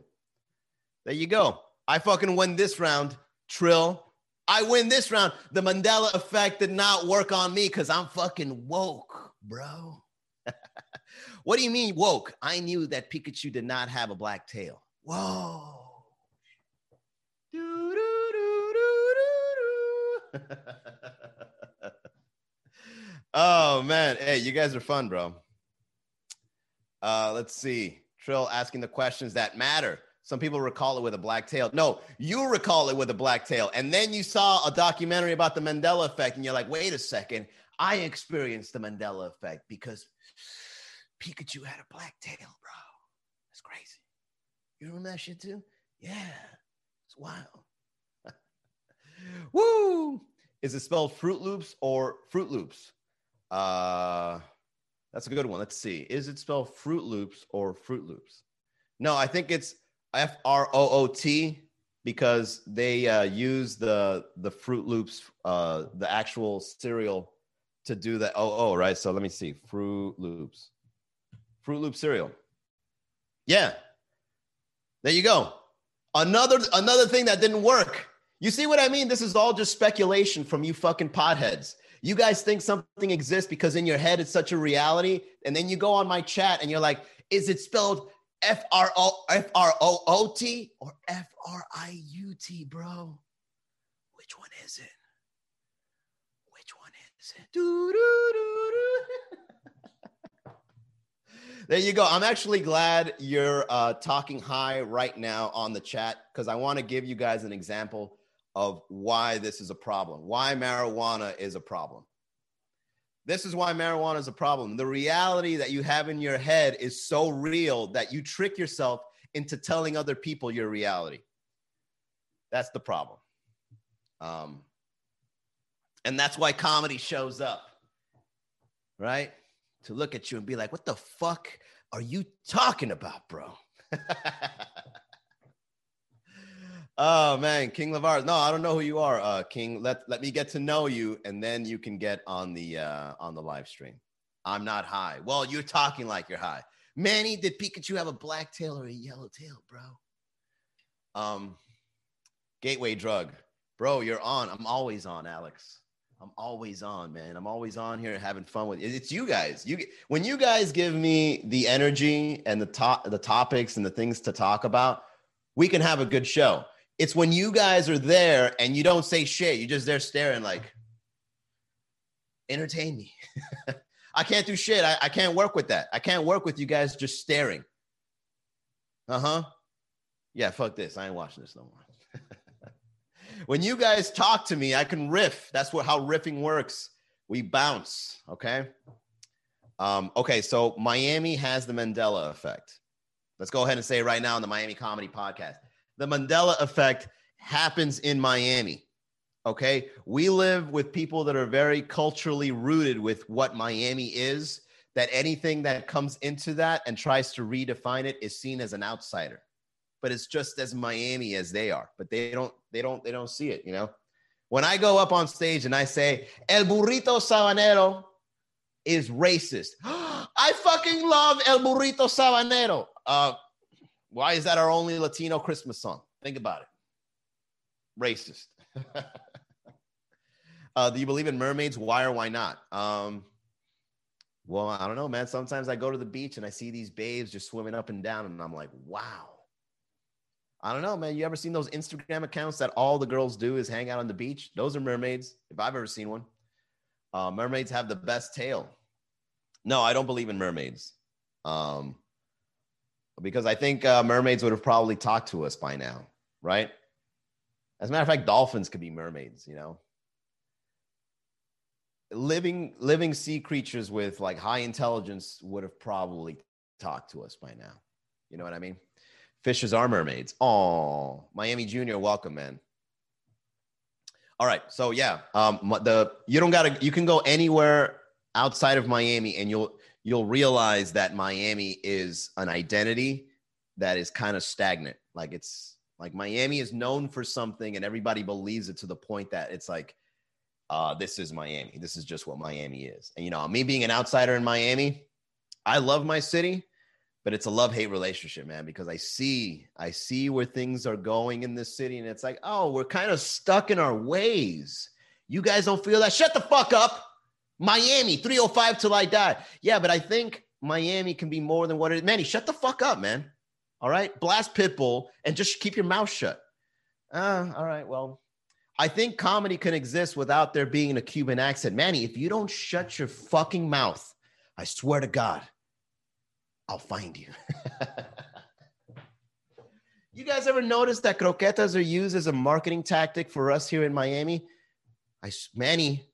There you go. I fucking win this round, Trill. I win this round. The Mandela effect did not work on me because I'm fucking woke, bro. what do you mean woke? I knew that Pikachu did not have a black tail. Whoa. oh man, hey, you guys are fun, bro. Uh, let's see. Trill asking the questions that matter. Some people recall it with a black tail. No, you recall it with a black tail. And then you saw a documentary about the Mandela effect, and you're like, wait a second. I experienced the Mandela effect because Pikachu had a black tail, bro. That's crazy. You remember that shit too? Yeah, it's wild. Woo! Is it spelled Fruit Loops or Fruit Loops? Uh, that's a good one. Let's see. Is it spelled Fruit Loops or Fruit Loops? No, I think it's F R O O T because they uh, use the the Fruit Loops, uh, the actual cereal, to do the O O. Right. So let me see. Fruit Loops, Fruit Loop cereal. Yeah. There you go. Another another thing that didn't work. You see what I mean? This is all just speculation from you fucking potheads. You guys think something exists because in your head it's such a reality, and then you go on my chat and you're like, "Is it spelled F R O F R O O T or F R I U T, bro. Which one is it? Which one is it? There you go. I'm actually glad you're uh, talking high right now on the chat because I want to give you guys an example of why this is a problem, why marijuana is a problem. This is why marijuana is a problem. The reality that you have in your head is so real that you trick yourself into telling other people your reality. That's the problem. Um, and that's why comedy shows up, right? To look at you and be like, what the fuck are you talking about, bro? Oh man, King Lavar. No, I don't know who you are, uh, King. Let let me get to know you, and then you can get on the uh, on the live stream. I'm not high. Well, you're talking like you're high. Manny, did Pikachu have a black tail or a yellow tail, bro? Um, gateway drug, bro. You're on. I'm always on, Alex. I'm always on, man. I'm always on here having fun with. It's you guys. You when you guys give me the energy and the top the topics and the things to talk about, we can have a good show it's when you guys are there and you don't say shit. You're just there staring like, entertain me. I can't do shit. I, I can't work with that. I can't work with you guys just staring. Uh huh. Yeah, fuck this. I ain't watching this no more. when you guys talk to me, I can riff. That's what how riffing works. We bounce. Okay. Um, okay, so Miami has the Mandela effect. Let's go ahead and say right now on the Miami Comedy Podcast. The Mandela effect happens in Miami. Okay. We live with people that are very culturally rooted with what Miami is, that anything that comes into that and tries to redefine it is seen as an outsider. But it's just as Miami as they are. But they don't, they don't, they don't see it, you know? When I go up on stage and I say, El burrito sabanero is racist. I fucking love El burrito sabanero. Uh, why is that our only Latino Christmas song? Think about it. Racist. uh, do you believe in mermaids? Why or why not? Um, well, I don't know, man. Sometimes I go to the beach and I see these babes just swimming up and down, and I'm like, wow. I don't know, man. You ever seen those Instagram accounts that all the girls do is hang out on the beach? Those are mermaids, if I've ever seen one. Uh, mermaids have the best tail. No, I don't believe in mermaids. Um, because I think uh, mermaids would have probably talked to us by now, right? As a matter of fact, dolphins could be mermaids, you know. Living living sea creatures with like high intelligence would have probably talked to us by now. You know what I mean? Fishes are mermaids. Oh, Miami Junior, welcome, man. All right, so yeah, um, the you don't gotta you can go anywhere outside of Miami, and you'll you'll realize that Miami is an identity that is kind of stagnant. Like it's like Miami is known for something, and everybody believes it to the point that it's like, uh, this is Miami. This is just what Miami is. And you know, me being an outsider in Miami, I love my city, but it's a love hate relationship, man. Because I see, I see where things are going in this city, and it's like, oh, we're kind of stuck in our ways. You guys don't feel that? Shut the fuck up. Miami, 305 till I die. Yeah, but I think Miami can be more than what it is. Manny, shut the fuck up, man. All right. Blast Pitbull and just keep your mouth shut. Uh, all right. Well, I think comedy can exist without there being a Cuban accent. Manny, if you don't shut your fucking mouth, I swear to God, I'll find you. you guys ever notice that croquetas are used as a marketing tactic for us here in Miami? I, Manny,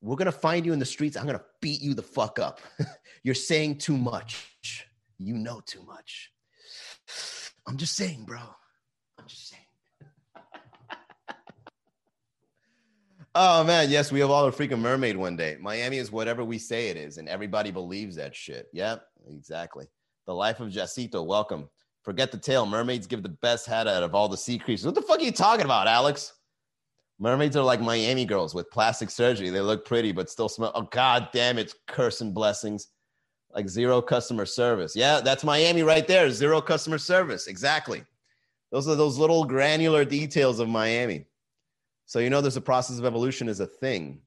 we're going to find you in the streets. I'm going to beat you the fuck up. You're saying too much. You know too much. I'm just saying, bro. I'm just saying. oh man, yes, we have all a freaking mermaid one day. Miami is whatever we say it is, and everybody believes that shit. Yep, exactly. The life of Jacinto. Welcome. Forget the tail. Mermaids give the best head out of all the sea creatures. What the fuck are you talking about, Alex? Mermaids are like Miami girls with plastic surgery. They look pretty, but still smell. Oh, god damn it. Curse and blessings. Like zero customer service. Yeah, that's Miami right there. Zero customer service. Exactly. Those are those little granular details of Miami. So you know there's a process of evolution is a thing.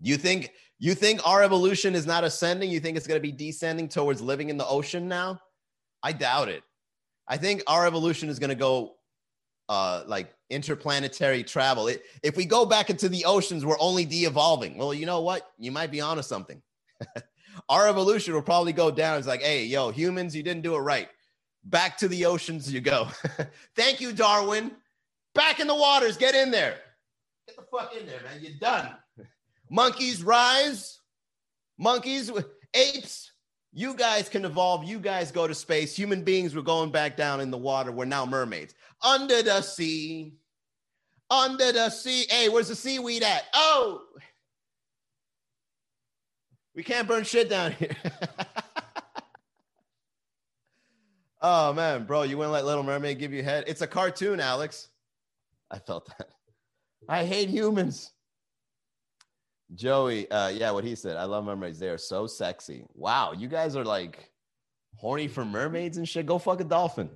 You think you think our evolution is not ascending? You think it's going to be descending towards living in the ocean now? I doubt it. I think our evolution is going to go uh, like interplanetary travel. It, if we go back into the oceans, we're only de-evolving. Well, you know what? You might be onto something. Our evolution will probably go down. It's like, hey, yo, humans, you didn't do it right. Back to the oceans you go. Thank you, Darwin. Back in the waters. Get in there. Get the fuck in there, man. You're done. Monkeys rise. Monkeys, apes, you guys can evolve. You guys go to space. Human beings were going back down in the water. We're now mermaids. Under the sea. Under the sea. Hey, where's the seaweed at? Oh, we can't burn shit down here. oh, man, bro, you wouldn't let Little Mermaid give you head? It's a cartoon, Alex. I felt that. I hate humans. Joey, uh, yeah, what he said. I love mermaids. They are so sexy. Wow, you guys are like horny for mermaids and shit. Go fuck a dolphin.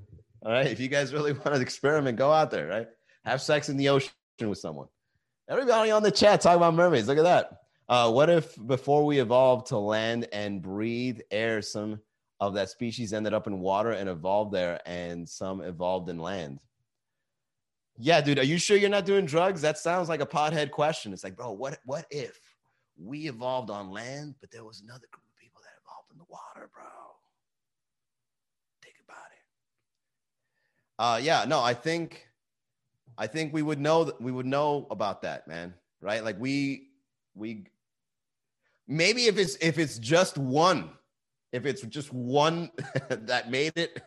All right. If you guys really want to experiment, go out there, right? Have sex in the ocean with someone. Everybody on the chat talk about mermaids. Look at that. Uh, what if before we evolved to land and breathe air, some of that species ended up in water and evolved there, and some evolved in land? Yeah, dude, are you sure you're not doing drugs? That sounds like a pothead question. It's like, bro, what what if we evolved on land, but there was another group of people that evolved in the water, bro? Think about it. Uh yeah, no, I think I think we would know that we would know about that, man. Right? Like we we maybe if it's if it's just one, if it's just one that made it,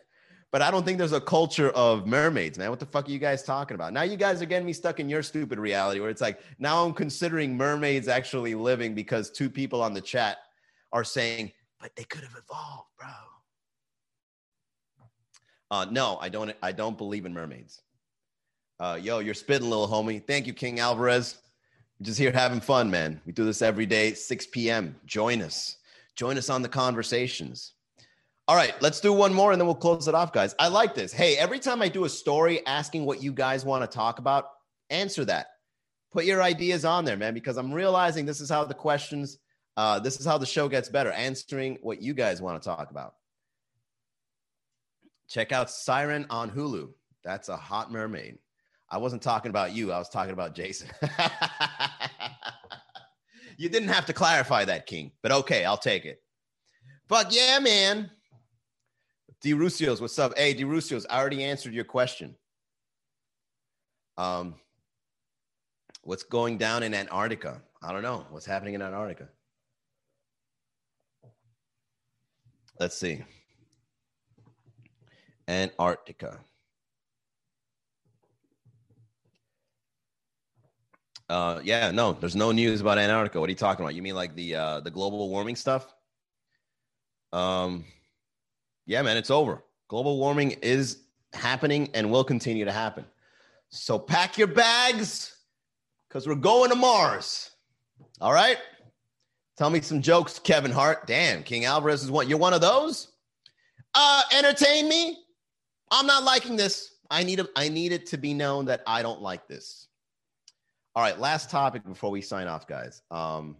but I don't think there's a culture of mermaids, man. What the fuck are you guys talking about? Now you guys are getting me stuck in your stupid reality where it's like now I'm considering mermaids actually living because two people on the chat are saying, but they could have evolved, bro. Uh, no, I don't. I don't believe in mermaids. Uh, yo, you're spitting, little homie. Thank you, King Alvarez. We're just here having fun, man. We do this every day, 6 p.m. Join us. Join us on the conversations. All right, let's do one more and then we'll close it off, guys. I like this. Hey, every time I do a story asking what you guys want to talk about, answer that. Put your ideas on there, man, because I'm realizing this is how the questions, uh, this is how the show gets better, answering what you guys want to talk about. Check out Siren on Hulu. That's a hot mermaid. I wasn't talking about you, I was talking about Jason. you didn't have to clarify that, King, but okay, I'll take it. Fuck yeah, man. D Rusios, what's up? Hey, D Rusios, I already answered your question. Um, what's going down in Antarctica? I don't know. What's happening in Antarctica? Let's see. Antarctica. Uh, yeah, no, there's no news about Antarctica. What are you talking about? You mean like the uh, the global warming stuff? Um, yeah, man, it's over. Global warming is happening and will continue to happen. So pack your bags because we're going to Mars. All right. Tell me some jokes, Kevin Hart. Damn, King Alvarez is one. You're one of those. Uh, entertain me. I'm not liking this. I need a, I need it to be known that I don't like this. All right, last topic before we sign off, guys. Um,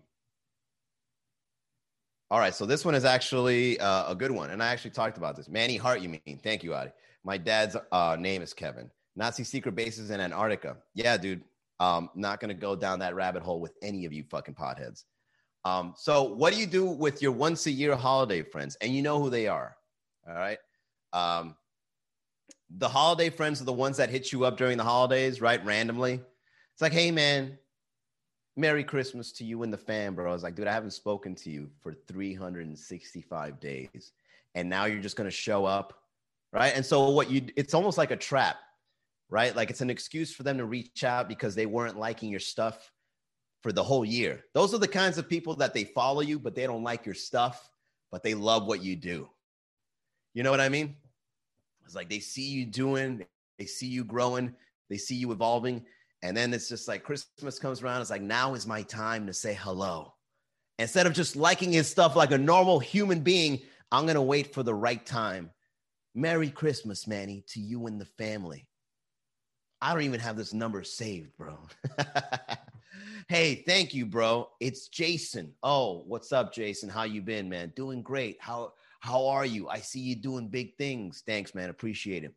all right, so this one is actually uh, a good one, and I actually talked about this. Manny Hart, you mean? Thank you, Adi. My dad's uh, name is Kevin. Nazi secret bases in Antarctica. Yeah, dude. Um, not gonna go down that rabbit hole with any of you fucking potheads. Um, so, what do you do with your once a year holiday friends? And you know who they are. All right. Um, the holiday friends are the ones that hit you up during the holidays, right? Randomly. It's like, hey, man, Merry Christmas to you and the fam, bro. I was like, dude, I haven't spoken to you for 365 days. And now you're just going to show up. Right. And so, what you, it's almost like a trap, right? Like it's an excuse for them to reach out because they weren't liking your stuff for the whole year. Those are the kinds of people that they follow you, but they don't like your stuff, but they love what you do. You know what I mean? It's like they see you doing, they see you growing, they see you evolving, and then it's just like Christmas comes around. It's like, now is my time to say hello. Instead of just liking his stuff like a normal human being, I'm going to wait for the right time. Merry Christmas, Manny, to you and the family. I don't even have this number saved, bro. hey, thank you, bro. It's Jason. Oh, what's up, Jason? How you been, man? Doing great. How how are you? I see you doing big things. Thanks, man. Appreciate it.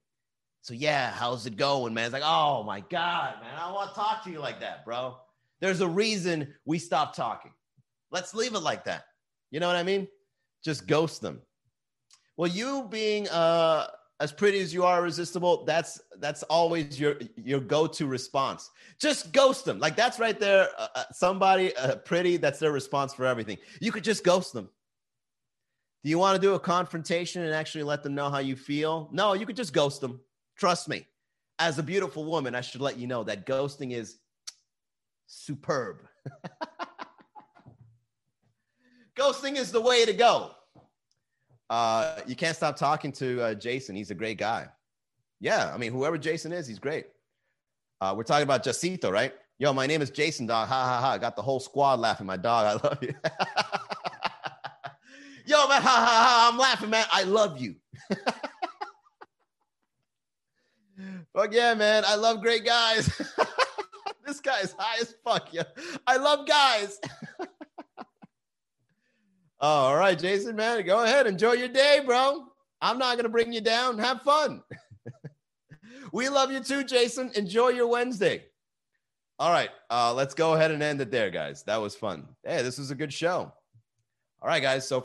So yeah, how's it going, man? It's like, oh my God, man, I don't want to talk to you like that, bro. There's a reason we stopped talking. Let's leave it like that. You know what I mean? Just ghost them. Well, you being uh as pretty as you are irresistible, that's that's always your your go-to response. Just ghost them. Like that's right there. Uh, uh somebody uh, pretty, that's their response for everything. You could just ghost them. Do you want to do a confrontation and actually let them know how you feel? No, you could just ghost them. Trust me, as a beautiful woman, I should let you know that ghosting is superb. ghosting is the way to go. Uh, you can't stop talking to uh, Jason. He's a great guy. Yeah, I mean, whoever Jason is, he's great. Uh, we're talking about Jacito, right? Yo, my name is Jason, dog. Ha ha ha. Got the whole squad laughing. My dog, I love you. Yo, man, ha ha ha. I'm laughing, man. I love you. Fuck yeah, man. I love great guys. this guy is high as fuck. Yeah. I love guys. all right, Jason, man. Go ahead. Enjoy your day, bro. I'm not going to bring you down. Have fun. we love you too, Jason. Enjoy your Wednesday. All right. Uh, let's go ahead and end it there, guys. That was fun. Hey, this was a good show. All right, guys. So